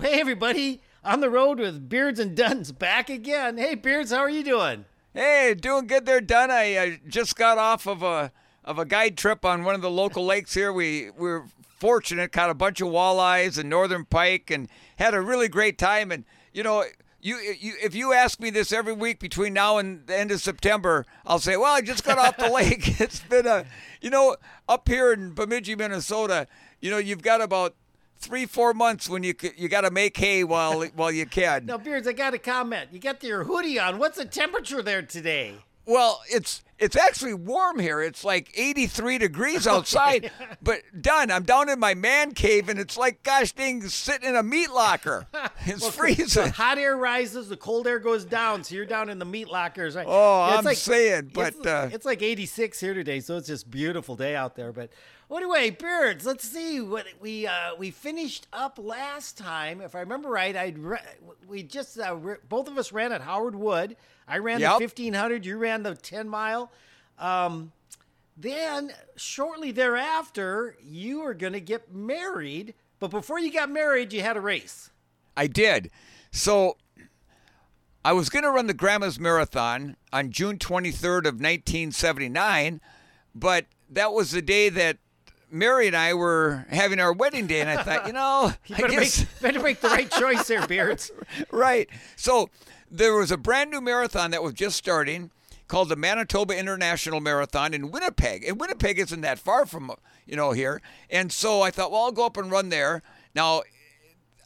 Hey, everybody. On the road with Beards and Duns back again. Hey, Beards, how are you doing? Hey, doing good there, Dun. I just got off of a of a guide trip on one of the local lakes here. We, we were fortunate, caught a bunch of walleyes and northern pike, and had a really great time. And you know, you, you if you ask me this every week between now and the end of September, I'll say, well, I just got off the lake. It's been a, you know, up here in Bemidji, Minnesota, you know, you've got about three, four months when you you got to make hay while while you can. Now, Beards, I got a comment. You got your hoodie on. What's the temperature there today? Well, it's it's actually warm here. It's like 83 degrees outside. but done. I'm down in my man cave, and it's like gosh dang, sitting in a meat locker. It's Well, freezing. The hot air rises, the cold air goes down, so you're down in the meat lockers. Right? Oh, It's I'm saying, but, it's, uh, it's like 86 here today, so it's just beautiful day out there. But well, anyway, Beards, let's see what we uh, we finished up last time. If I remember right, I we just uh, re- both of us ran at Howard Wood. I ran Yep. the 1500. You ran the 10 mile. Um, then shortly thereafter, you were going to get married. But before you got married, you had a race. I did. So I was going to run the Grandma's Marathon on June 23rd of 1979, but that was the day that Mary and I were having our wedding day, and I thought, you know, You I better, guess make, better make the right choice there, Beards. right. So there was a brand new marathon that was just starting called the Manitoba International Marathon in Winnipeg. And Winnipeg isn't that far from, you know, here. And so I thought, well, I'll go up and run there. Now,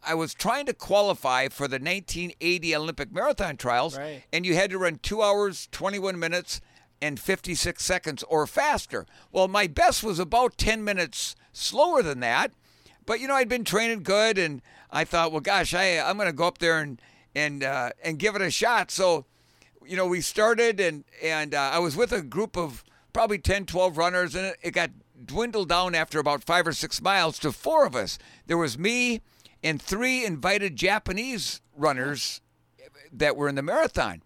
I was trying to qualify for the 1980 Olympic marathon trials, Right. and you had to run two hours, 21 minutes, and 56 seconds or faster. Well, my best was about 10 minutes slower than that, but you know I'd been training good, and I thought, well, gosh, I I'm going to go up there and and uh, and give it a shot. So, you know, we started, and and uh, I was with a group of probably 10, 12 runners, and it, it got dwindled down after about five or six miles to four of us. There was me and three invited Japanese runners that were in the marathon.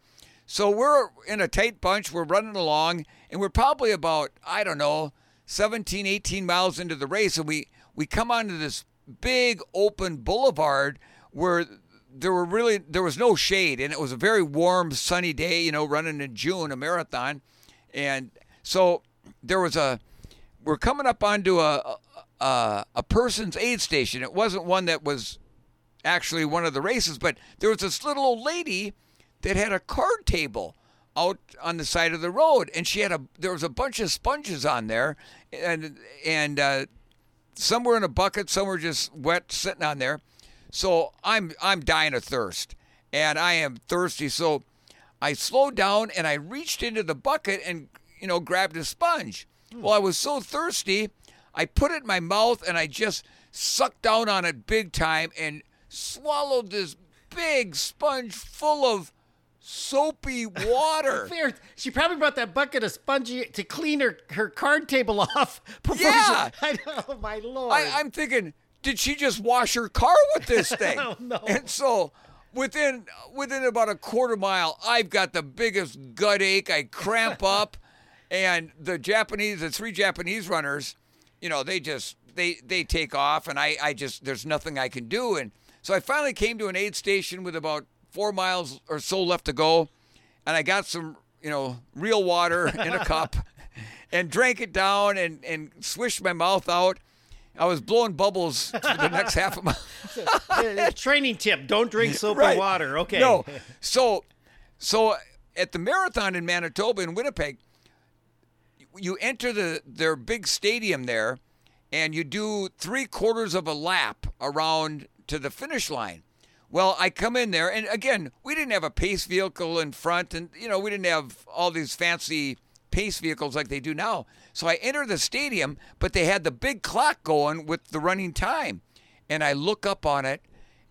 So we're in a tight bunch, we're running along, and we're probably about, I don't know, 17, 18 miles into the race, and we, we come onto this big open boulevard where there were really there was no shade and it was a very warm sunny day you know running in june a marathon. And so there was a we're coming up onto a a, a person's aid station. It wasn't one that was actually one of the races but there was this little old lady that had a card table out on the side of the road. And she had a there was a bunch of sponges on there. And and uh, some were in a bucket some were just wet sitting on there. So i'm i'm dying of thirst. And i am thirsty. So i slowed down and i reached into the bucket and you know grabbed a sponge. Well i was so thirsty i put it in my mouth and i just sucked down on it big time and swallowed this big sponge full of soapy water Beards, she probably brought that bucket of spongy to clean her, her card table off. Before she- Yeah. I know, my lord. I, I'm thinking, did she just wash her car with this thing? Oh, no. And so within within about a quarter mile, I've got the biggest gut ache. I cramp up, and the Japanese, the three Japanese runners, you know, they just they they take off, and I I just there's nothing I can do, and so I finally came to an aid station with about four miles or so left to go, and I got some you know real water in a cup, and drank it down and and swished my mouth out. I was blowing bubbles for the next half of my Training tip: Don't drink soapy Right. water. Okay. No. So, so at the marathon in Manitoba in Winnipeg, you enter the their big stadium there, and you do three quarters of a lap around to the finish line. Well, I come in there, and again, we didn't have a pace vehicle in front, and you know we didn't have all these fancy pace vehicles like they do now. So I enter the stadium, but they had the big clock going with the running time, and I look up on it,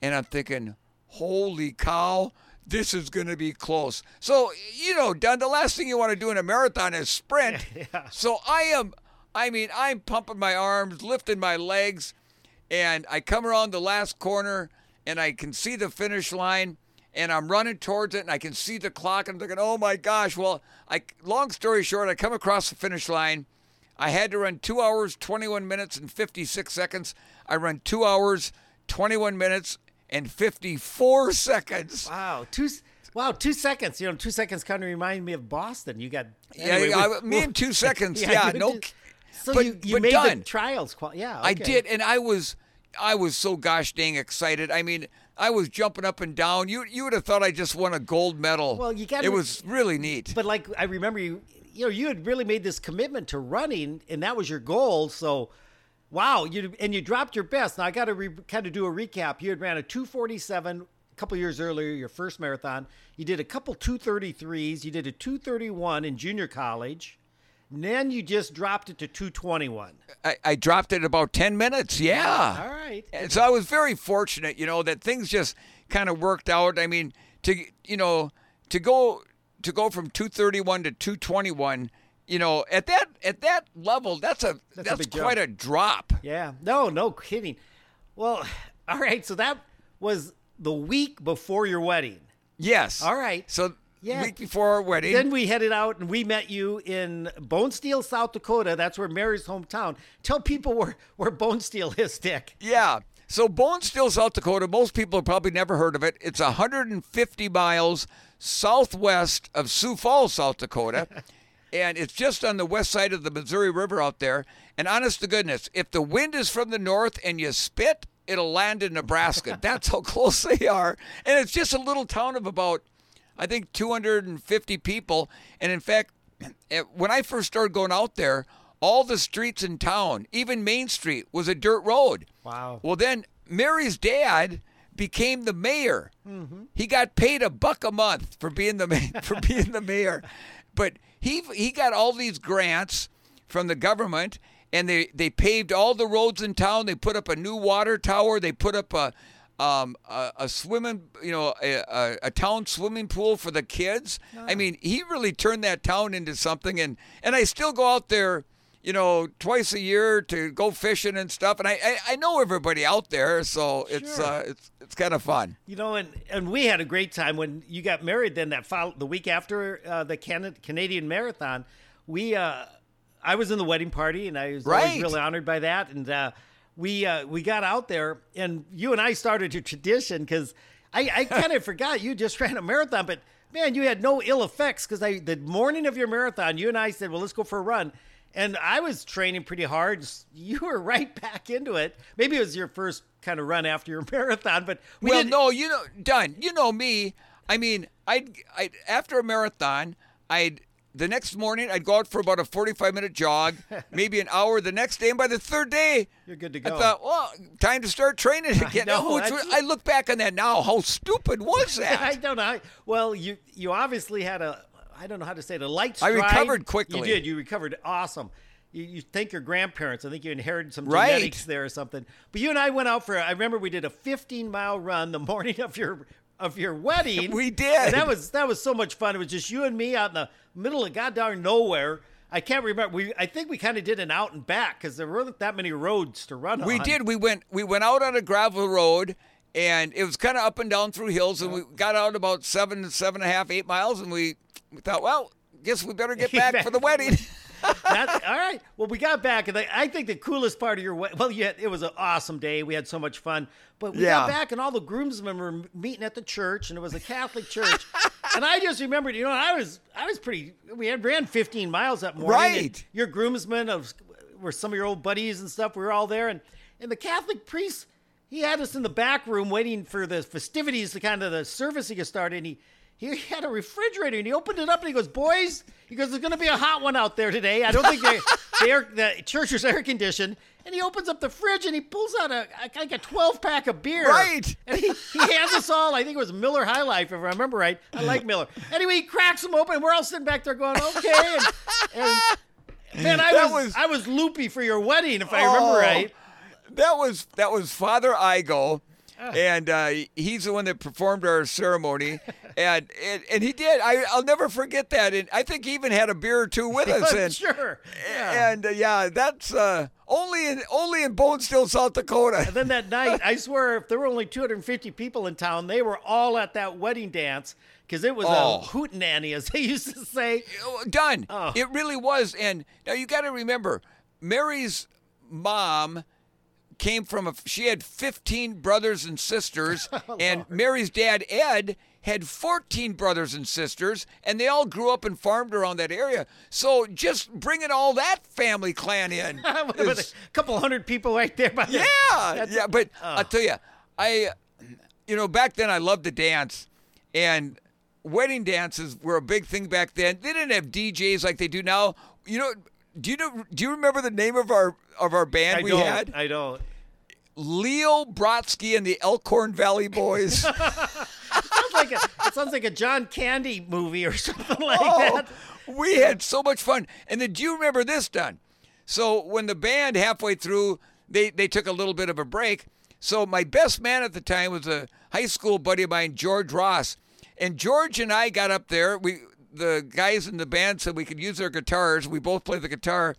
and I'm thinking, holy cow, this is going to be close. So, you know, Don, the last thing you want to do in a marathon is sprint. So I am, I mean, I'm pumping my arms, lifting my legs, and I come around the last corner and I can see the finish line and I'm running towards it and I can see the clock and I'm thinking, oh my gosh. Well, I, long story short, I come across the finish line. I had to run two hours, 21 minutes, and 56 seconds. I run two hours, 21 minutes, and 54 seconds. Wow, two. Wow, two seconds. You know, two seconds kind of remind me of Boston. You got anyway, yeah, I, me in two seconds. yeah, no. so but, you, you but made done. the trials. Yeah, okay. I did, and I was I was so gosh dang excited. I mean, I was jumping up and down. You you would have thought I just won a gold medal. Well, you got it was really neat. But like I remember you, you know, you had really made this commitment to running, and that was your goal. So, wow, you and you dropped your best. Now I got to re, kind of do a recap. You had ran a 247 a couple years earlier, your first marathon. You did a couple 233s. You did a 231 in junior college. Then you just dropped it to 221. I, I dropped it about 10 minutes. Yeah. All right. And so I was very fortunate, you know, that things just kind of worked out. I mean, to you know, to go to go from 231 to 221, you know, at that at that level, that's a that's, that's a quite jump. a drop. Yeah. No, no kidding. Well, all right. So that was the week before your wedding. Yes. All right. So yeah. week before our wedding. Then we headed out and we met you in Bonesteel, South Dakota. That's where Mary's hometown. Tell people where, where Bonesteel is, Dick. Yeah. So Bonesteel, South Dakota, most people have probably never heard of it. It's 150 miles southwest of Sioux Falls, South Dakota. and it's just on the west side of the Missouri River out there. And honest to goodness, if the wind is from the north and you spit, it'll land in Nebraska. That's how close they are. And it's just a little town of about I think 250 people. And in fact, when I first started going out there, all the streets in town, even Main Street, was a dirt road. Wow. Well, then Mary's dad became the mayor. Mm-hmm. He got paid a buck a month for being the for being the mayor, but he he got all these grants from the government, and they they paved all the roads in town. They put up a new water tower. They put up a um, a, a, swimming, you know, a, a, a, town swimming pool for the kids. I mean, he really turned that town into something. And, and I still go out there, you know, twice a year to go fishing and stuff. And I, I, I know everybody out there, so it's sure. uh, it's it's kind of fun. You know, and and we had a great time when you got married. Then that follow, the week after uh, the Can- Canadian Marathon, we uh, I was in the wedding party, and I was right. really honored by that. And uh, we uh, we got out there, and you and I started a tradition because I, I kind of forgot you just ran a marathon, but man, you had no ill effects because I the morning of your marathon, you and I said, well, let's go for a run. And I was training pretty hard. You were right back into it. Maybe it was your first kind of run after your marathon, but we well, no, you know, done. You know me. I mean, I I after a marathon, I'd the next morning, I'd go out for about a 45 minute jog, maybe an hour the next day. And by the third day, you're good to go. I thought, well, time to start training again. I, know, oh, I look back on that now. How stupid was that? I don't know. Well, you you obviously had a, I don't know how to say it, a light stride. I recovered quickly. You did. You recovered awesome. You, you thank your grandparents. I think you inherited some genetics right. there or something. But you and I went out for. I remember we did a 15 mile run the morning of your of your wedding. we did. And that was that was so much fun. It was just you and me out in the middle of goddamn nowhere. I can't remember. We I think we kind of did an out and back because there weren't that many roads to run we on. did. We went we went out on a gravel road and it was kind of up and down through hills and we got out about seven seven and a half eight miles and we, we thought well guess we better get back for the wedding. That's, all right. Well, we got back, and I think the coolest part of your wedding. Well, yeah, it was an awesome day. We had so much fun, but we yeah. got back, and all the groomsmen were meeting at the church, and it was a Catholic church. and I just remembered, you know, I was I was pretty. We had ran 15 miles that morning. Right. Your groomsmen of were some of your old buddies and stuff. We were all there, and and the Catholic priest he had us in the back room waiting for the festivities, the kind of the service to get started. And he he had a refrigerator and he opened it up and he goes, "Boys," he goes, "There's going to be a hot one out there today. I don't think they, the, air, the church is air conditioned." And he opens up the fridge and he pulls out a like a 12 pack of beer. Right. And he, he hands us all. I think it was Miller High Life, if I remember right. I like Miller. Anyway, he cracks them open. And we're all sitting back there going, "Okay." And, and man, I was, was, I was loopy for your wedding, if I remember oh, right. That was that was Father Igo and uh, he's the one that performed our ceremony, and and, and he did. I I'll never forget that. And I think he even had a beer or two with us. And sure, yeah. and uh, yeah, that's uh, only in only in Bonesteel, South Dakota. And then that night, I swear, if there were only 250 people in town, they were all at that wedding dance because it was oh. a hootenanny, as they used to say. Done. Oh. It really was. And now you got to remember, Mary's mom came from a. She had 15 brothers and sisters, oh, and Mary's dad Ed had 14 brothers and sisters, and they all grew up and farmed around that area. So just bringing all that family clan in. Is- a couple hundred people right there. By yeah, That's- yeah. But Oh. I'll tell you, I, you know, back then I loved to dance, and wedding dances were a big thing back then. They didn't have DJs like they do now. You know, do you know? Do you remember the name of our of our band I we don't. had? I don't. Leo Brodsky and the Elkhorn Valley Boys. Sounds like a, it sounds like a John Candy movie or something like oh, that. we had so much fun. And then do you remember this, Don? So when the band halfway through, they, they took a little bit of a break. So my best man at the time was a high school buddy of mine, George Ross. And George and I got up there. We the guys in the band said we could use their guitars. We both played the guitar,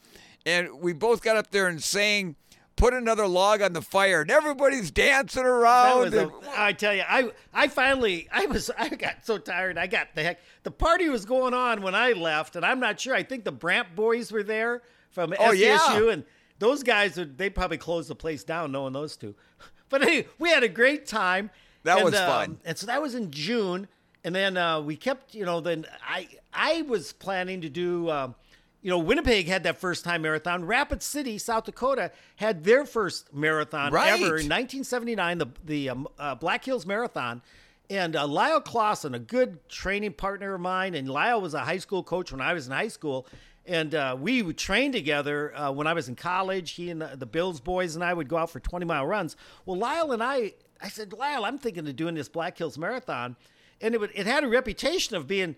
and we both got up there and sang "Put Another Log on the Fire," and everybody's dancing around. and- I tell you, I I finally I was I got so tired. I got the heck. The party was going on when I left, and I'm not sure. I think the Brant boys were there from Oh, SDSU, yeah. and those guys would they probably closed the place down knowing those two. But anyway, we had a great time. That and, was um, fun. And so that was in June, and then uh, we kept, you know, then I I was planning to do. Um, you know, Winnipeg had that first time marathon. Rapid City, South Dakota, had their first marathon Right. ever in 1979, the the um, uh, Black Hills Marathon. And uh, Lyle Clausen, a good training partner of mine, and Lyle was a high school coach when I was in high school. And uh, we would train together uh, when I was in college. He and the, the Bills boys and I would go out for 20 mile runs. Well, Lyle and I, I said, Lyle, I'm thinking of doing this Black Hills Marathon. And it, would, it had a reputation of being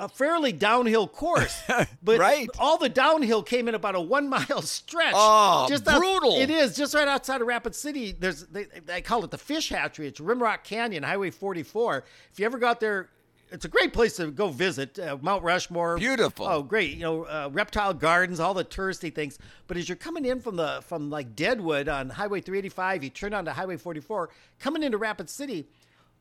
a fairly downhill course. But Right. all the downhill came in about a one mile stretch. Oh, out- brutal. it is just right outside of Rapid City. There's they, they call it the Fish Hatchery. It's Rimrock Canyon, Highway 44. If you ever go out there, it's a great place to go visit. Uh, Mount Rushmore, Beautiful. Oh, great. You know, uh, reptile gardens, all the touristy things. But as you're coming in from the from like Deadwood on Highway 385, you turn onto Highway 44, coming into Rapid City.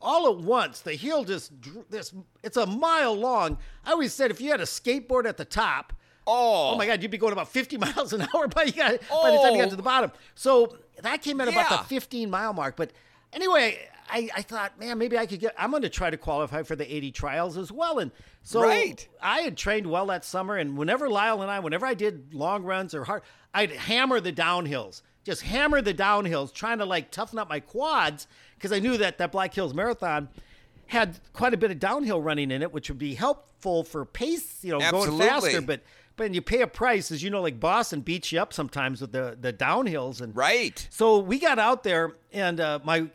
All at once, the hill just this. It's a mile long. I always said if you had a skateboard at the top, oh, Oh my God, you'd be going about 50 miles an hour by, you got, by the time you got Oh. to the oh. bottom. So that came in about the 15 mile mark. But anyway, I, I thought, man, maybe I could get, I'm going to try to qualify for the 80 trials as well. And so Right. I had trained well that summer. And whenever Lyle and I, whenever I did long runs or hard, I'd hammer the downhills, just hammer the downhills, trying to like toughen up my quads because I knew that that Black Hills Marathon had quite a bit of downhill running in it, which would be helpful for pace, you know, going faster. But but you pay a price, as you know, like Boston beats you up sometimes with the the downhills and right. So we got out there, and uh, my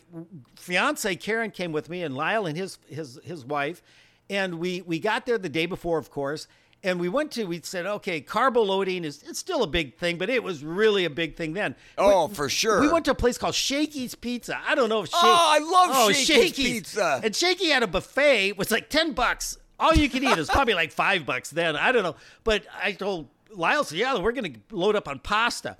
fiance Karen came with me, and Lyle and his his his wife, and we we got there the day before, of course. And we went to, we said, okay, carbo loading is it's still a big thing, but it was really a big thing then. Oh, We- for sure. We went to a place called Shakey's Pizza. I don't know if Shakey, Oh, I love oh, Shakey's Pizza. And Shaky had a buffet. It was like 10 bucks. All you could eat. Was probably like five bucks then. I don't know. But I told Lyle, so yeah, we're going to load up on pasta.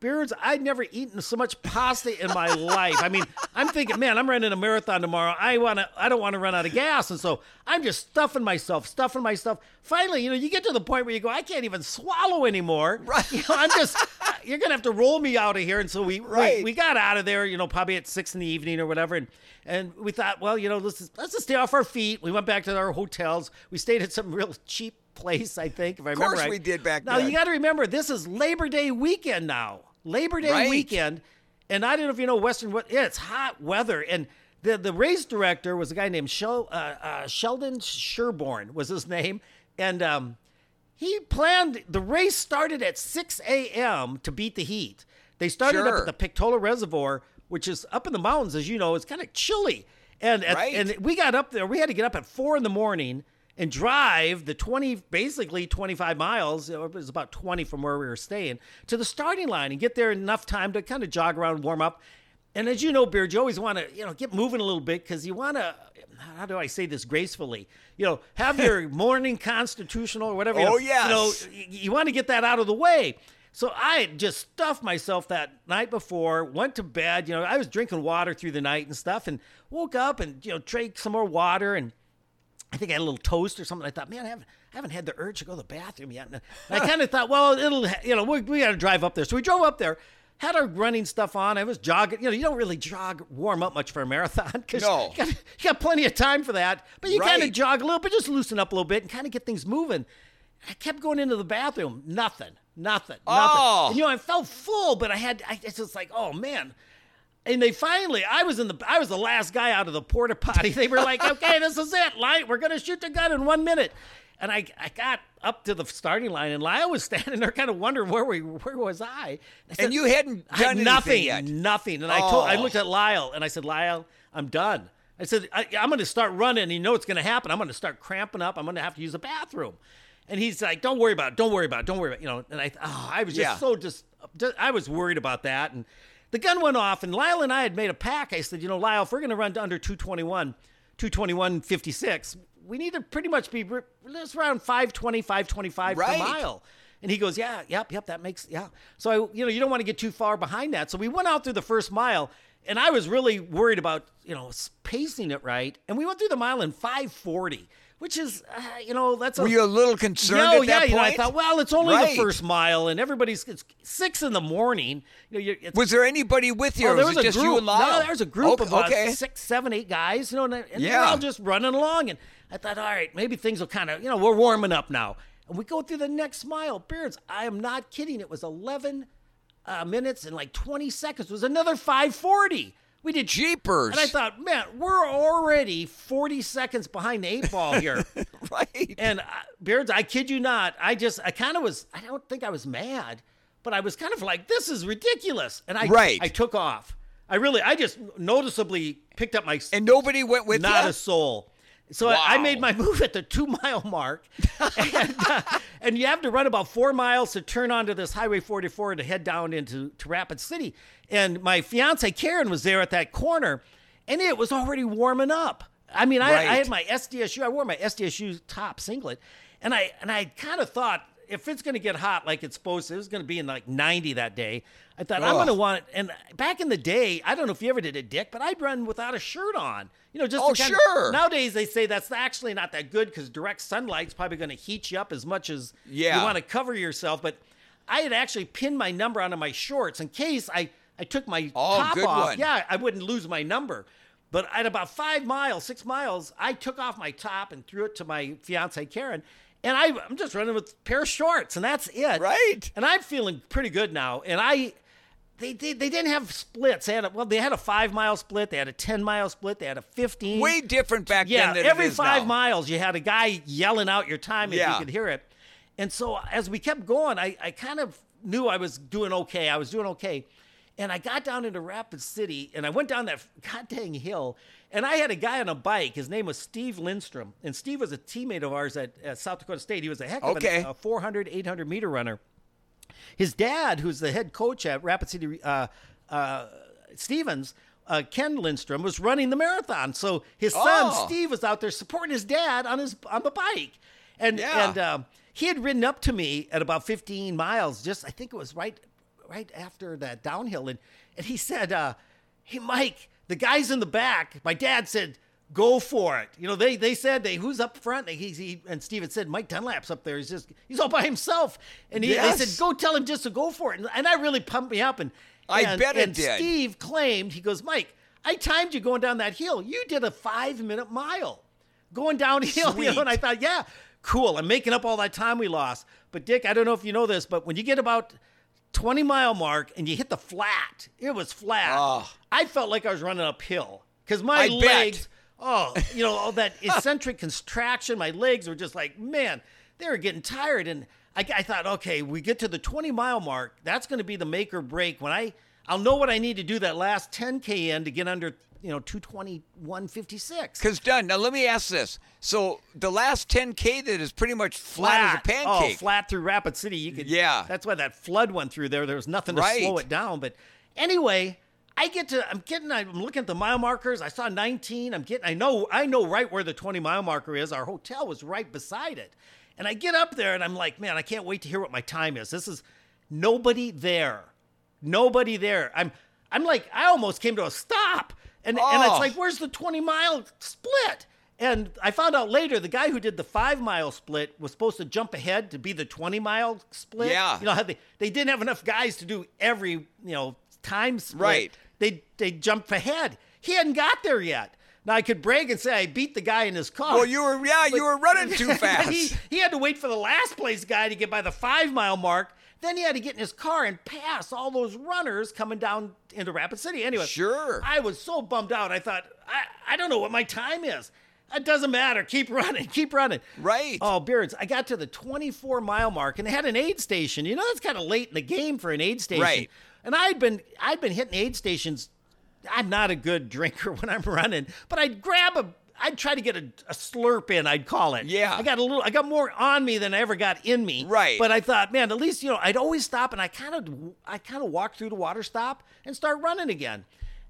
Beards, I'd never eaten so much pasta in my life. I mean, I'm thinking, man, I'm running a marathon tomorrow. I want to, I don't want to run out of gas. And so I'm just stuffing myself, stuffing myself. Finally, you know, you get to the point where you go, I can't even swallow anymore. Right. You know, I'm just, you're going to have to roll me out of here. And so we, Right. we, we got out of there, you know, probably at six in the evening or whatever. And, and we thought, well, you know, let's just, let's just stay off our feet. We went back to our hotels. We stayed at some real cheap place, I think, if I remember course right. we did back now, then. you got to remember, this is Labor Day weekend now. Labor Day Right. weekend. And I don't know if you know Western, what yeah, it's hot weather. And the, the race director was a guy named Shel, uh, uh, Sheldon Sherborne was his name. And um, he planned, the race started at 6 a.m. to beat the heat. They started up at the Pactola Reservoir, which is up in the mountains, as you know, it's kind of chilly. And, at- Right. and we got up there, we had to get up at four in the morning and drive the 20, basically 25 miles, it was about 20 from where we were staying, to the starting line and get there enough time to kind of jog around, warm up. And as you know, Beard, you always want to, you know, get moving a little bit because you want to, how do I say this gracefully? You know, have your morning constitutional or whatever. you Oh, know, yes. You know, you want to get that out of the way. So I just stuffed myself that night before, went to bed. You know, I was drinking water through the night and stuff, and woke up and you know drank some more water, and I think I had a little toast or something. I thought, man, I haven't, I haven't had the urge to go to the bathroom yet. And I kind of thought, well, it'll, you know, we, we got to drive up there. So we drove up there. had our running stuff on. I was jogging. You know, you don't really jog, warm up much for a marathon because No. you, got, you got plenty of time for that. But you kind of jog a little bit, just loosen up a little bit and kind of get things moving. I kept going into the bathroom. Nothing. Nothing. Nothing. Oh. And, you know, I felt full, but I had. I, it's just like, oh man. And they finally, I was in the, I was the last guy out of the porta potty. They were like, okay, this is it. Light, we're gonna shoot the gun in one minute. And I, I got up to the starting line, and Lyle was standing there, kind of wondering where we, where was I? I said, And you hadn't done had nothing, yet. nothing. And I told, I Oh. looked at Lyle, and I said, Lyle, I'm done. I said, I, I'm going to start running. And you know what's going to happen. I'm going to start cramping up. I'm going to have to use a bathroom. And he's like, "Don't worry about it. Don't worry about it. Don't worry about it." You know. And I, oh, I was just Yeah. so just, just, I was worried about that. And the gun went off, and Lyle and I had made a pack. I said, "You know, Lyle, if we're going to run to under 221, 221.56, we need to pretty much be just around 520, 525 Right. per mile." And he goes, "Yeah, yep, yep, that makes yeah." So I, you know, you don't want to get too far behind that. So we went out through the first mile, and I was really worried about you know pacing it right. And we went through the mile in 540, which is uh, you know that's a Were you a little concerned no, at yeah, that you know, I thought, well, it's only Right. the first mile, and everybody's it's six in the morning. You know, you're, it's, Was there anybody with you, oh, or there was, was it a just group. you and Lyle? No, there was a group okay, of about okay. six, seven, eight guys. You know, and, and they're all just running along. And I thought, all right, maybe things will kind of, you know, we're warming up now. And we go through the next mile. Beards, I am not kidding. It was 11 uh, minutes and like 20 seconds. Was another 540. We did Jeepers. And I thought, man, we're already 40 seconds behind the eight ball here. right. And uh, Beards, I kid you not, I just, I kind of was, I don't think I was mad, but I was kind of like, this is ridiculous. And I, Right. I took off. I really, I just noticeably picked up my, and nobody went with not you? a soul. So I, I made my move at the two mile mark. and, uh, and you have to run about four miles to turn onto this Highway 44 to head down into to Rapid City. And my fiance Karen was there at that corner, and it was already warming up. I mean, I, Right. I had my SDSU, I wore my SDSU top singlet, and I and I kind of thought if it's going to get hot like it's supposed to, it was going to be in like 90 that day. I thought I'm going to want it. And back in the day, I don't know if you ever did it, Dick, but I'd run without a shirt on. You know, just Oh, sure. Of, nowadays they say that's actually not that good because direct sunlight's probably going to heat you up as much as Yeah. you want to cover yourself. But I had actually pinned my number onto my shorts in case I I took my Oh, top off. one. Yeah, I wouldn't lose my number. But at about five miles, six miles, I took off my top and threw it to my fiance Karen. And I, I'm just running with a pair of shorts, and that's it. Right. And I'm feeling pretty good now. And I, they, they, they didn't have splits. They had a, well, they had a five mile split. They had a ten mile split. They had a fifteen. Way different back Yeah, then than every five now. miles, you had a guy yelling out your time if Yeah. you could hear it. And so as we kept going, I, I kind of knew I was doing okay. I was doing okay. And I got down into Rapid City and I went down that goddamn hill. And I had a guy on a bike. His name was Steve Lindstrom. And Steve was a teammate of ours at, at South Dakota State. He was a heck of Okay. an, a 400, 800 meter runner. His dad, who's the head coach at Rapid City uh, uh, Stevens, uh, Ken Lindstrom, was running the marathon. So his son Oh. Steve was out there supporting his dad on his on the bike, and Yeah. and um, he had ridden up to me at about 15 miles. Just I think it was right right after that downhill, and and he said, uh, "Hey Mike, the guys in the back." My dad said. Go for it. You know, they they said they who's up front. They, he, he and Steven said Mike Dunlap's up there. He's just he's all by himself. And he, Yes. they said go tell him just to go for it. And, and that really pumped me up. And I bet it and did. Steve claimed he goes Mike, I timed you going down that hill. You did a five minute mile going downhill. You know, and I thought, yeah, cool. I'm making up all that time we lost. But Dick, I don't know if you know this, but when you get about 20 mile mark and you hit the flat, it was flat. Oh. I felt like I was running uphill because my I bet. legs, oh, you know, all that eccentric contraction, my legs were just like, man, they were getting tired. And I, I thought, okay, we get to the 20 mile mark. That's going to be the make or break when I, I'll know what I need to do that last 10K in to get under, you know, 221.56. Because done. Now let me ask this. So the last 10k that is pretty much flat, as a oh, pancake. Oh, flat through Rapid City. You could. Yeah. That's why that flood went through there. There was nothing to Right. slow it down. But anyway, I get to. I'm getting. I'm looking at the mile markers. I saw 19. I'm getting. I know. I know right where the 20 mile marker is. Our hotel was right beside it. And I get up there and I'm like, man, I can't wait to hear what my time is. This is nobody there. Nobody there. I'm. I'm like, I almost came to a stop. And and Oh. it's like, where's the 20 mile split? And I found out later the guy who did the five mile split was supposed to jump ahead to be the 20 mile split. Yeah. You know, they, they didn't have enough guys to do every, you know, time split. Right. They, they jumped ahead. He hadn't got there yet. Now I could brag and say I beat the guy in his car. Well, you were yeah, you were running too fast. he, he had to wait for the last place guy to get by the five mile mark. Then he had to get in his car and pass all those runners coming down into Rapid City. Anyway, Sure. I was so bummed out. I thought, I, I don't know what my time is. It doesn't matter. Keep running. Keep running. Right. Oh, Beards, I got to the 24 mile mark and they had an aid station. You know, that's kind of late in the game for an aid station. Right. And I'd been I'd been hitting aid stations. I'm not a good drinker when I'm running, but I'd grab a I'd try to get a, a slurp in, I'd call it. Yeah. I got a little I got more on me than I ever got in me. Right. But I thought, man, at least, you know, I'd always stop and I kind of I kind of walk through the water stop and start running again.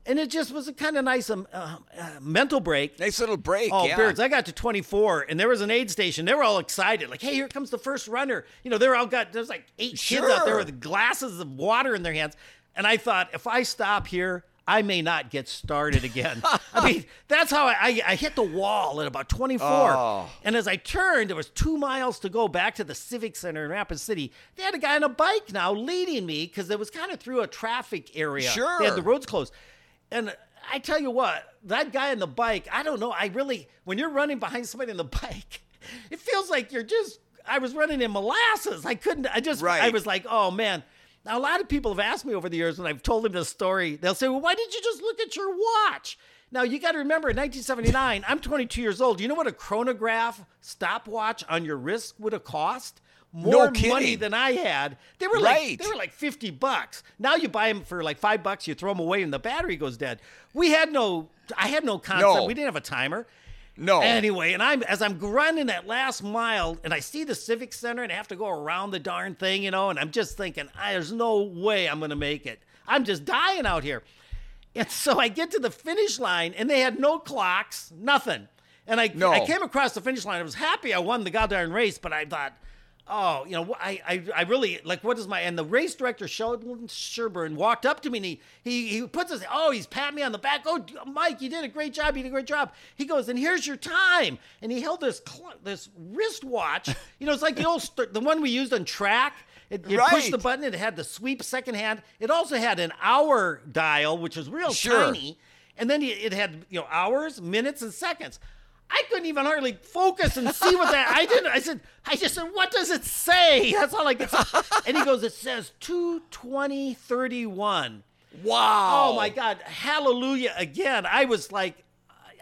And it just was a kind of nice um, uh, uh, mental break. Nice little break. Oh, yeah. Beards, I got to 24 and there was an aid station. They were all excited. Like, hey, here comes the first runner. You know, they're all got, there's like eight kids out there with glasses of water in their hands. And I thought, if I stop here, I may not get started again. I mean, that's how I, I, I hit the wall at about 24. Oh. And as I turned, there was two miles to go back to the Civic Center in Rapid City. They had a guy on a bike now leading me because it was kind of through a traffic area. They had the roads closed. And I tell you what, that guy on the bike, I don't know. I really, when you're running behind somebody on the bike, it feels like you're just, I was running in molasses. I couldn't, I just, right. I was like, oh man. Now, a lot of people have asked me over the years when I've told them this story, they'll say, well, why didn't you just look at your watch? Now, you got to remember, in 1979, I'm 22 years old. You know what a chronograph stopwatch on your wrist would have cost? More money than I had. They were Right. like they were like 50 bucks. Now you buy them for like 5 bucks, you throw them away and the battery goes dead. We had no I had no concept. No. We didn't have a timer. No. Anyway, and I'm as I'm running that last mile, and I see the Civic Center, and I have to go around the darn thing, you know, and I'm just thinking, "Ah, there's no way I'm gonna make it. I'm just dying out here. And so I get to the finish line, and they had no clocks, nothing. And I No. I came across the finish line. I was happy I won the goddamn race, but I thought. Oh, you know, I, I, I really like. What is my? And the race director, Sheldon Sherburne, walked up to me and he, he, he puts his, oh, he's patting me on the back. Oh, Mike, you did a great job. You did a great job. He goes, and here's your time. And he held this, cl- this wristwatch. You know, it's like the old, st- the one we used on track. It, you push the button. It had the sweep second hand. It also had an hour dial, which was real Sure. tiny. And then it had you know hours, minutes, and seconds. I couldn't even hardly focus and see what that. I didn't. I said. I just said, "What does it say?" That's all I could say. And he goes, "It says two twenty thirty one. wow. Oh my God! Hallelujah! Again, I was like,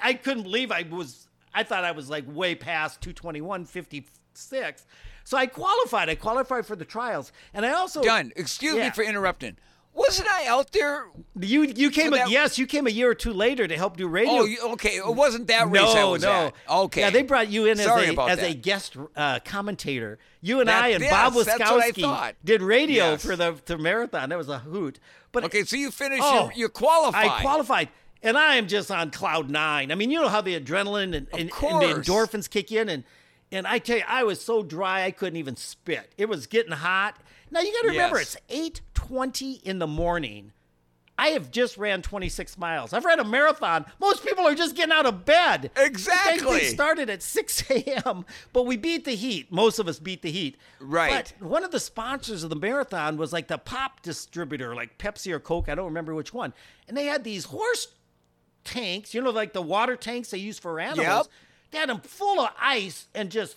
I couldn't believe I was. I thought I was like way past 221.56. So I qualified. I qualified for the trials, and I also Done. Excuse Yeah. me for interrupting. Wasn't I out there? You you came For a, yes, you came a year or two later to help do radio. Oh, you, okay. It wasn't that race I no, was no. at. Okay. Yeah, they brought you in as Sorry a as a guest uh, commentator. You and That- I and yes, Bob Wiskowski did radio Yes. for the, the marathon. That was a hoot. But Okay, so you finished. Oh, your, you qualified. I qualified. And I am just on cloud nine. I mean, you know how the adrenaline and, and, and the endorphins kick in, and and I tell you, I was so dry I couldn't even spit. It was getting hot. Now you got to remember, Yes. it's eight twenty in the morning. I have just ran 26 miles. I've ran a marathon. Most people are just getting out of bed. Exactly. They started at 6 a.m., but we beat the heat. Most of us beat the heat. Right. But one of the sponsors of the marathon was like the pop distributor, like Pepsi or Coke. I don't remember which one. And they had these horse tanks, you know, like the water tanks they use for animals. Yep. They had them full of ice and just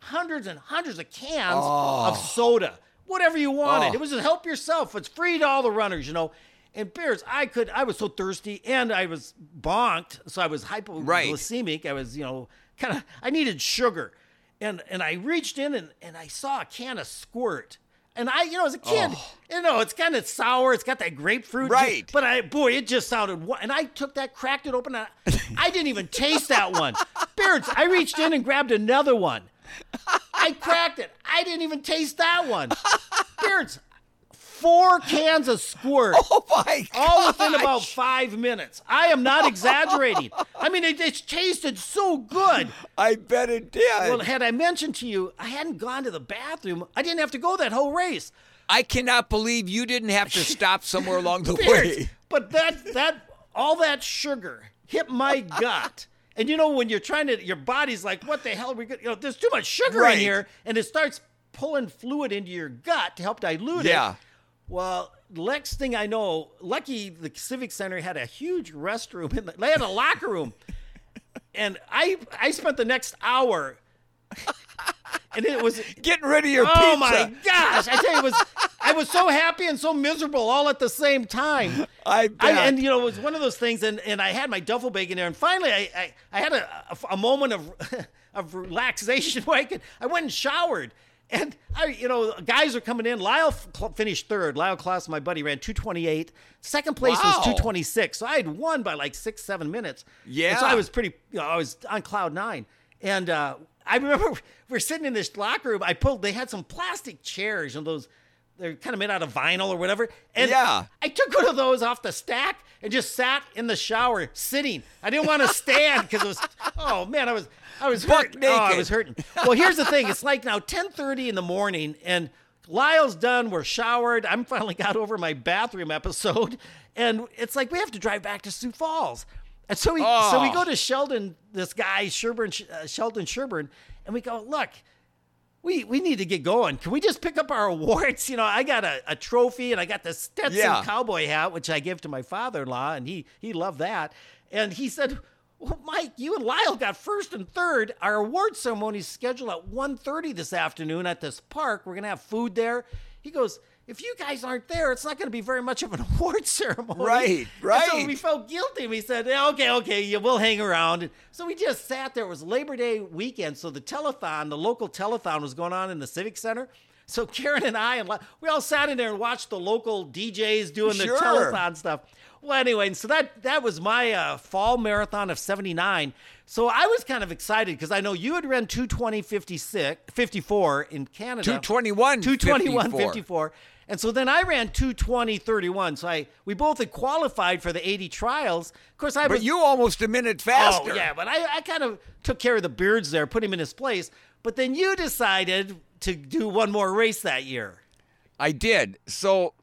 hundreds and hundreds of cans Oh. of soda, whatever you wanted. Oh. It was just help yourself. It's free to all the runners, you know. And beers, I could, I was so thirsty and I was bonked, so I was hypoglycemic. I was, you know, kind of, I needed sugar, and and I reached in and and I saw a can of Squirt. And I, you know, as a kid, oh. you know, it's kind of sour. It's got that grapefruit. Right. But I, boy, it just sounded. And I took that, cracked it open. And I, I didn't even taste that one. Beards, I reached in and grabbed another one. I cracked it. I didn't even taste that one. Beards, four cans of squirt. Oh my god! All within about five minutes. I am not exaggerating. I mean, it, it tasted so good. I bet it did. Well, had I mentioned to you, I hadn't gone to the bathroom. I didn't have to go that whole race. I cannot believe you didn't have to stop somewhere along the Beards, way. But that that all that sugar hit my gut, And you know when you're trying to, your body's like, what the hell? Are we good? You know, there's too much sugar Right. in here, and it starts pulling fluid into your gut to help dilute it. Yeah. Well, next thing I know, lucky the Civic Center had a huge restroom. In the, they had a locker room, and I I spent the next hour, and it was Getting rid of your oh pizza. my gosh! I tell you, it was I was so happy and so miserable all at the same time. I. I, and you know, it was one of those things, and, and I had my duffel bag in there, and finally, I I, I had a, a, a moment of of relaxation where I could I went and showered, and I you know guys are coming in. Lyle f- finished third. Lyle Klaus, my buddy, ran two twenty eight. Second place Wow. was two twenty six. So I had won by like six seven minutes. Yeah. And so I was pretty. You know, I was on cloud nine, and uh, I remember we are sitting in this locker room. I pulled. They had some plastic chairs, and those. They're kind of made out of vinyl or whatever. And Yeah. I took one of those off the stack and just sat in the shower sitting. I didn't want to stand because it was oh man, I was I was Buck hurting. Oh, I was hurting. Well, here's the thing. It's like now 10:30 in the morning and Lyle's done. We're showered. I'm finally got over my bathroom episode, and it's like we have to drive back to Sioux Falls. And so we so we Oh. go to Sheldon, this guy Sherburne, uh, Sheldon Sherburne, and we go look we we need to get going. Can we just pick up our awards? You know, I got a, a trophy and I got the Stetson Yeah. cowboy hat, which I give to my father-in-law, and he he loved that. And he said, well, Mike, you and Lyle got first and third. Our award ceremony is scheduled at 1.30 this afternoon at this park. We're gonna have food there. He goes, if you guys aren't there, it's not going to be very much of an award ceremony. Right, And so we felt guilty. We said, okay, okay, yeah, we'll hang around. And so we just sat there. It was Labor Day weekend. So the telethon, the local telethon was going on in the Civic Center. So Karen and I, and we all sat in there and watched the local DJs doing the Sure. telethon stuff. Well, anyway, so that that was my uh, fall marathon of 79. So I was kind of excited because I know you had run 220 56, 54 in Canada. 221 221 54. 54. And so then I ran 220 31. So I we both had qualified for the 80 trials. Of course, I But was you almost a minute faster. Oh, yeah, but I, I kind of took care of the beards there, put him in his place. But then you decided to do one more race that year. I did. So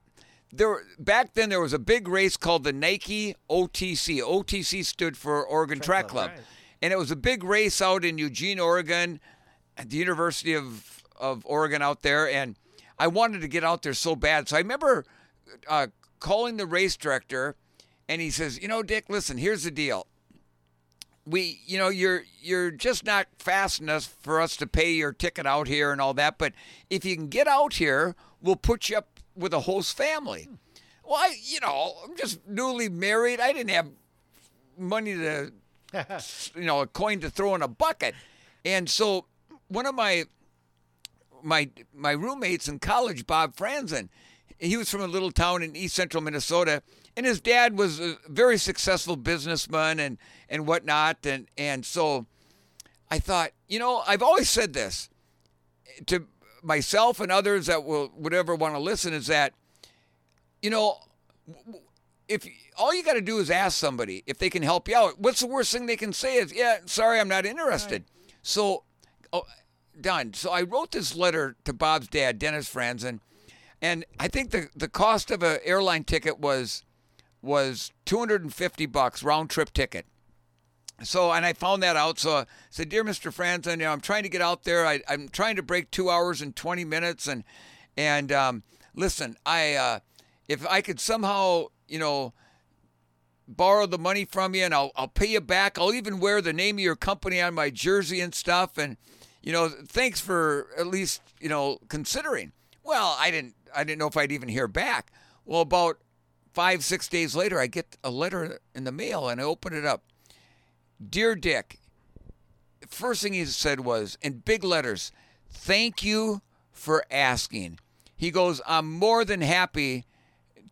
there back then there was a big race called the Nike OTC. OTC stood for Oregon Track, Club, Club. right. And it was a big race out in Eugene, Oregon, at the University of of Oregon out there and I wanted to get out there so bad. So I remember uh, calling the race director and he says, "You know, Dick, listen, here's the deal. we you know you're you're just not fast enough for us to pay your ticket out here and all that but if you can get out here we'll put you up with a host family well I, you know i'm just newly married i didn't have money to you know a coin to throw in a bucket and so one of my my my roommates in college, Bob Franzen, he was from a little town in east central Minnesota, and his dad was a very successful businessman and and whatnot, and and so I thought, you know, I've always said this to myself and others that will would ever want to listen is that, you know, if all you got to do is ask somebody if they can help you out, what's the worst thing they can say is, yeah, sorry, I'm not interested. So, oh, done. So I wrote this letter to Bob's dad, Dennis Franzen, and I think the the cost of an airline ticket was was 250 bucks round trip ticket. So, and I found that out. So I said, Dear Mr. Franzen, you know, I'm trying to get out there. I, I'm trying to break two hours and 20 minutes. And, and, um, listen, I, uh, if I could somehow, you know, borrow the money from you and I'll, I'll pay you back. I'll even wear the name of your company on my jersey and stuff. And, you know, thanks for at least, you know, considering. Well, I didn't, I didn't know if I'd even hear back. Well, about five, six days later, I get a letter in the mail and I open it up. Dear Dick, first thing he said was in big letters, thank you for asking. He goes, I'm more than happy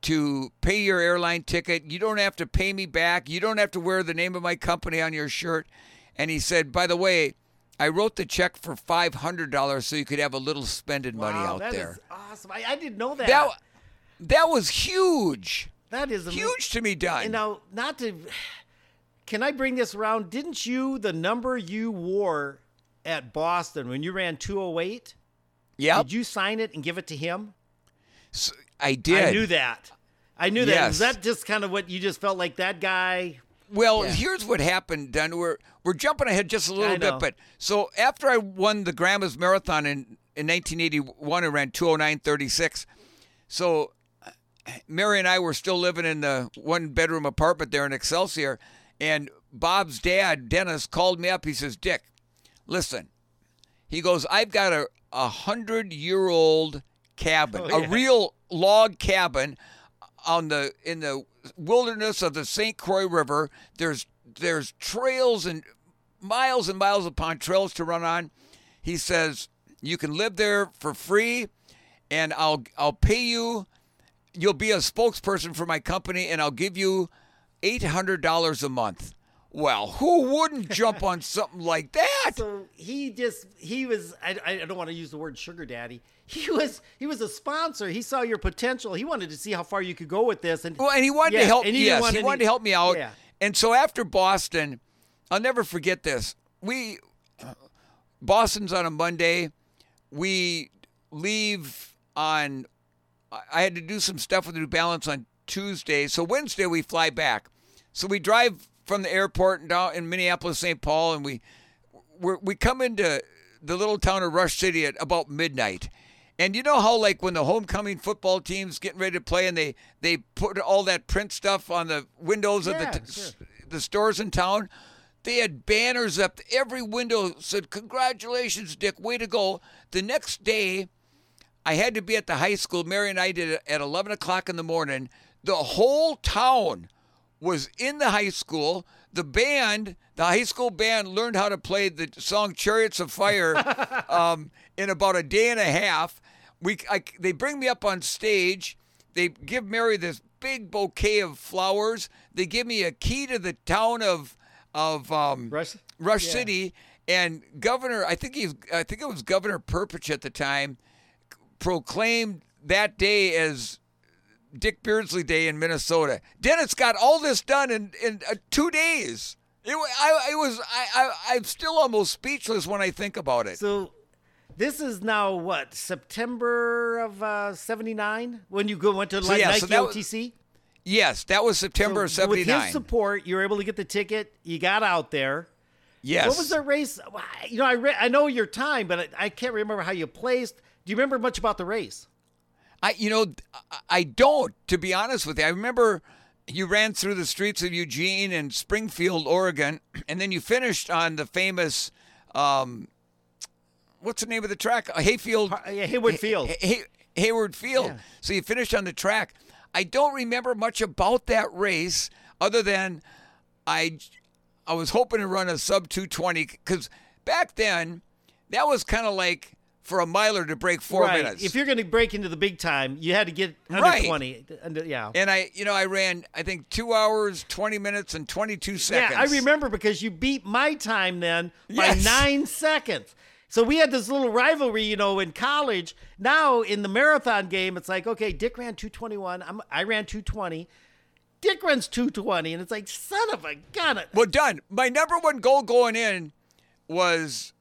to pay your airline ticket. You don't have to pay me back. You don't have to wear the name of my company on your shirt. And he said, by the way, I wrote the check for $500 so you could have a little spending money out that there. is awesome. I, I didn't know that. That, that was huge. that is Huge to me, Don. You know, not to. Can I bring this around? Didn't you the number you wore at Boston when you ran 208? yep. Did you sign it and give it to him? I did. I knew that. I knew that. Was Yes. that just kind of what you just felt like that guy Well, Yeah. here's what happened, Dunn. We're we're jumping ahead just a little bit, but so after I won the Grandma's Marathon in in 1981, I ran 209.36. So uh, Mary and I were still living in the one bedroom apartment there in Excelsior, and Bob's dad, Dennis, called me up. He says, "Dick, listen." He goes, "I've got a a hundred year old cabin, Oh, a real log cabin on the in the wilderness of the St. Croix River. There's there's trails and miles and miles upon trails to run on. He says you can live there for free, and I'll I'll pay you. You'll be a spokesperson for my company, and I'll give you eight hundred dollars a month. Well, who wouldn't jump on something like that? So he just he was I, I don't want to use the word sugar daddy. He was he was a sponsor. He saw your potential. He wanted to see how far you could go with this. And Well, and he wanted Yeah, to help. and he yes, he wanted to help me out. Yeah. And so after Boston, I'll never forget this. We Boston's on a Monday. We leave on. I- I had to do some stuff with New Balance on Tuesday. So Wednesday we fly back. So we drive from the airport and down in Minneapolis, St. Paul, and we we're, we come into the little town of Rush City at about midnight. And you know how like when the homecoming football team's getting ready to play and they they put all that print stuff on the windows of the t- sure. the stores in town. They had banners up. Every window said, "Congratulations, Dick! Way to go!" The next day, I had to be at the high school. Mary and I did it at 11 o'clock in the morning. The whole town was in the high school. The band, the high school band, learned how to play the song "Chariots of Fire" um, in about a day and a half. We, I, they bring me up on stage. They give Mary this big bouquet of flowers. They give me a key to the town of of um, Rush- Rush yeah. City. And Governor, I think he's, I think it was Governor Perpich at the time, proclaimed that day as Dick Beardsley Day in Minnesota. Dennis got all this done in in uh, two days. It, I, it was I, I I'm still almost speechless when I think about it. So this is now what September of uh, '79 when you go went to like yeah, Nike so that was- OTC. Yes, that was September of So With his support, you were able to get the ticket. You got out there. Yes. What was the race? You know, I re- I know your time, but I, I can't remember how you placed. Do you remember much about the race? I, you know, I- don't, to be honest with you. I remember you ran through the streets of Eugene and Springfield, Oregon, and then you finished on the famous, um, what's the name of the track? Uh, Hayfield. Yeah, Haywood Field. Hay- Hay- Hayward Field. Yeah. So you finished on the track. I don't remember much about that race other than I, I was hoping to run a sub 220 because back then that was kind of like for a miler to break four right. minutes. If you're going to break into the big time, you had to get under Right. 20. Under, yeah. And I, you know, I ran, I think, two hours, 20 minutes, and 22 seconds. Yeah, I remember because you beat my time then by Yes. nine seconds. So we had this little rivalry, you know, in college. Now in the marathon game, it's like, okay, Dick ran 221. I'm, I ran 220. Dick runs 220. And it's like, son of a gun. Well, done. My number one goal going in was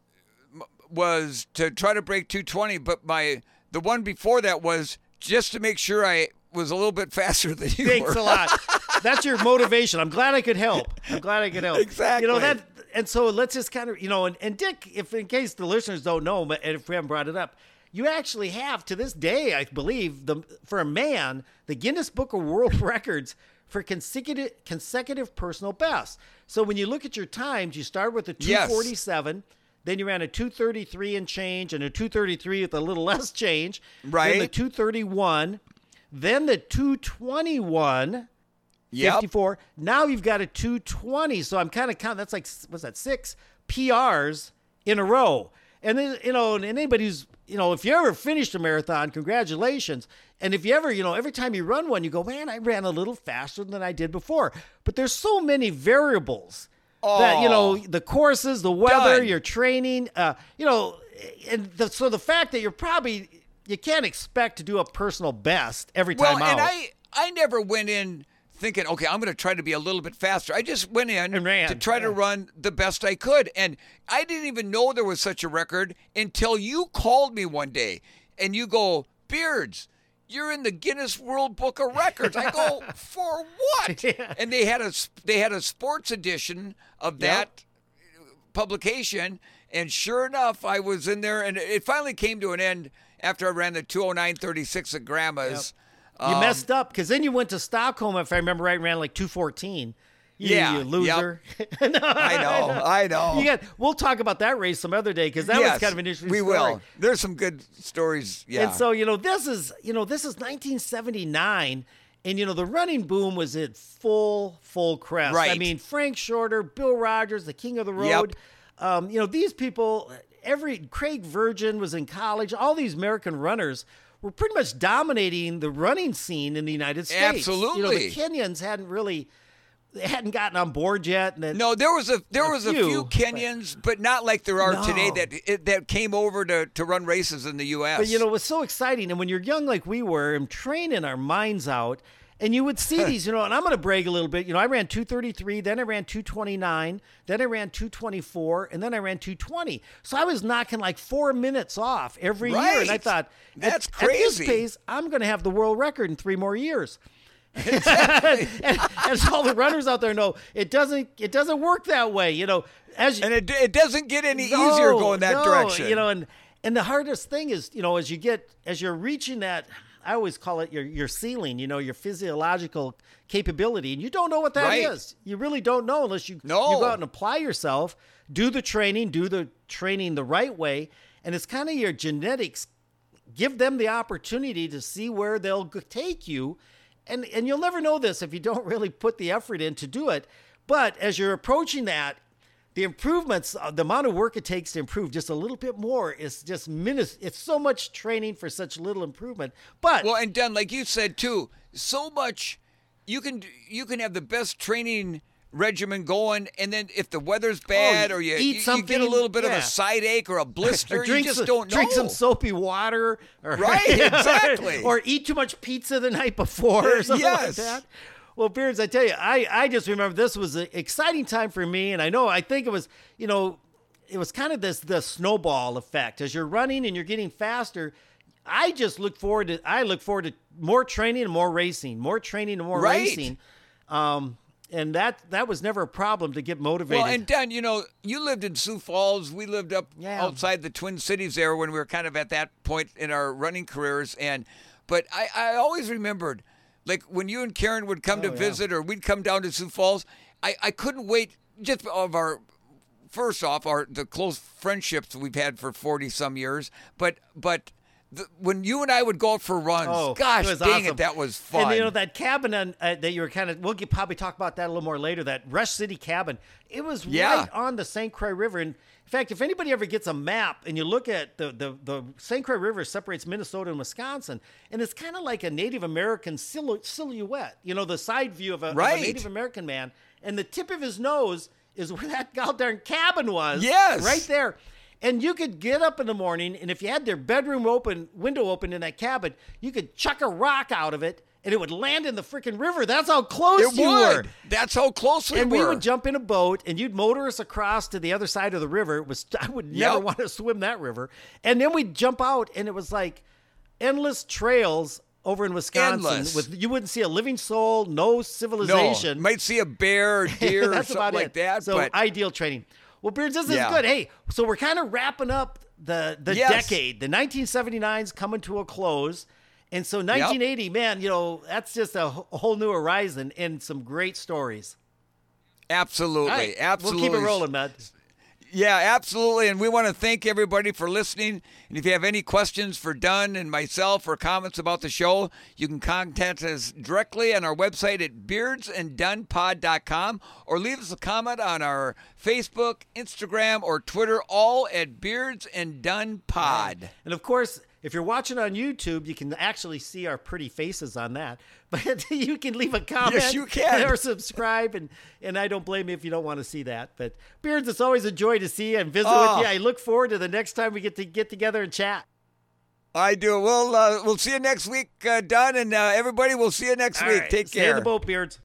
was to try to break 220, but my the one before that was just to make sure I was a little bit faster than you Thanks were. a lot. That's your motivation. I'm glad I could help. I'm glad I could help. Exactly. You know that, and so let's just kind of, you know, and, and Dick, if in case the listeners don't know, but if we haven't brought it up, you actually have to this day, I believe, the for a man, the Guinness Book of World Records for consecutive consecutive personal best. So when you look at your times, you start with a Yes. 247. Then you ran a 233 and change, and a 233 with a little less change. Right. Then the 231, then the 221, Yep. 54. Now you've got a 220. So I'm kind of counting. That's like what's that? Six PRs in a row. And then you know, and anybody who's you know, if you ever finished a marathon, congratulations. And if you ever, you know, every time you run one, you go, man, I ran a little faster than I did before. But there's so many variables that you know, Oh. the courses, the weather, Done. your training, uh, you know, and the, so the fact that you're probably you can't expect to do a personal best every Well, time out. and I I never went in thinking, okay, I'm going to try to be a little bit faster. I just went in And ran, to try to run the best I could, and I didn't even know there was such a record until you called me one day, and you go, Beards, you're in the Guinness World Book of Records. I go, for what? Yeah. And they had a they had a sports edition of Yep. that publication, and sure enough, I was in there, and it finally came to an end after I ran the 209.36 at Grandma's. You Um, messed up because then you went to Stockholm, if I remember right, and ran like 214. You, Yeah, you loser. I know, I know. You got. We'll talk about that race some other day because that was kind of an interesting. Story. We story. will. There's some good stories. Yeah. And so you know, this is you know, this is 1979, and you know, the running boom was at full full crest. Right. I mean, Frank Shorter, Bill Rodgers, the king of the road. Um, you know, these people. Every Craig Virgin was in college. All these American runners were pretty much dominating the running scene in the United States. Absolutely. You know, the Kenyans hadn't really. They hadn't gotten on board yet. It- No, there was a there A was a few, few but- Kenyans, but, not like there are today that that came over to, to run races in the U.S. But you know, it was so exciting. And when you're young like we were and training our minds out, and you would see these, you know, and I'm going to brag a little bit. You know, I ran 233, then I ran 229, then I ran 224, and then I ran 220. So I was knocking like four minutes off every year. And I thought, That's at, At this crazy. pace, I'm going to have the world record in three more years. and, and so all the runners out there know it doesn't it doesn't work that way. You know, as and it, it doesn't get any easier going that no, direction. You know, and and the hardest thing is, you know, as you get as you're reaching that I always call it your your ceiling, you know, your physiological capability, and you don't know what that is. Right. You really don't know unless you No. you go out and apply yourself, do the training, do the training the right way, and it's kind of your genetics. Give them the opportunity to see where they'll take you, and and you'll never know this if you don't really put the effort in to do it. But as you're approaching that, the improvements, uh, the amount of work it takes to improve just a little bit more is just minus. It's so much training for such little improvement. But Well, and done like you said too. So much you can you can have the best training regimen going, and then if the weather's bad you or you, Oh, eat you- you, get a little bit of a side ache or a blister, or drink, you just some, don't know. drink some soapy water, or, Right, exactly. or eat too much pizza the night before, or something Yes. like that. Well, Beards, I tell you, I, I just remember this was an exciting time for me, and I know I think it was, you know, it was kind of this the snowball effect as you're running and you're getting faster. I just look forward to I look forward to more training and more racing, more training and more Right. racing, um, and that that was never a problem to get motivated. Well, and Dan, you know, you lived in Sioux Falls. We lived up Yeah. outside the Twin Cities there when we were kind of at that point in our running careers. And but I, I always remembered, like when you and Karen would come to Oh, yeah. visit, or we'd come down to Sioux Falls. I, I couldn't wait just of our first off our the close friendships we've had for forty some years, but but. The, when you and I would go out for runs, Oh, gosh, it dang awesome. it, that was fun. And you know that cabin on, uh, that you were kind of. We'll get, probably talk about that a little more later. That Rush City cabin. It was Yeah. right on the St. Croix River. And in fact, if anybody ever gets a map and you look at the the, the St. Croix River separates Minnesota and Wisconsin, and it's kind of like a Native American silhou- silhouette. You know, the side view of a, of a Native American man, and the tip of his nose is where that goddamn cabin was. Yes. right there. And you could get up in the morning, and if you had their bedroom open, window open in that cabin, you could chuck a rock out of it, and it would land in the freaking river. That's how close it you were. That's how close we And were. we would jump in a boat, and you'd motor us across to the other side of the river. It was I would never Yep. want to swim that river. And then we'd jump out, and it was like endless trails over in Wisconsin. Endless. With you wouldn't see a living soul, no civilization. no, might see a bear or deer or something like it. that. So but ideal training. Well, Beards, this Yeah. is good. Hey, so we're kind of wrapping up the the Yes. decade. The 1979's coming to a close. And so 1980, man, you know, that's just a, a whole new horizon and some great stories. Absolutely, right, absolutely. We'll keep it rolling, man. Yeah, absolutely. And we want to thank everybody for listening. And if you have any questions for Dunn and myself or comments about the show, you can contact us directly on our website at beardsanddunpod.com or leave us a comment on our Facebook, Instagram, or Twitter, all at Beards and Dun Pod. And of course, if you're watching on YouTube, you can actually see our pretty faces on that. But you can leave a comment Yes, you can. or subscribe, and, and I don't blame you if you don't want to see that. But Beards, it's always a joy to see you and visit Oh. with you. I look forward to the next time we get to get together and chat. I do. We'll, uh, we'll see you next week, uh, Dunn, and uh, everybody, we'll see you next All week. right, Take Stay in the boat, Beards.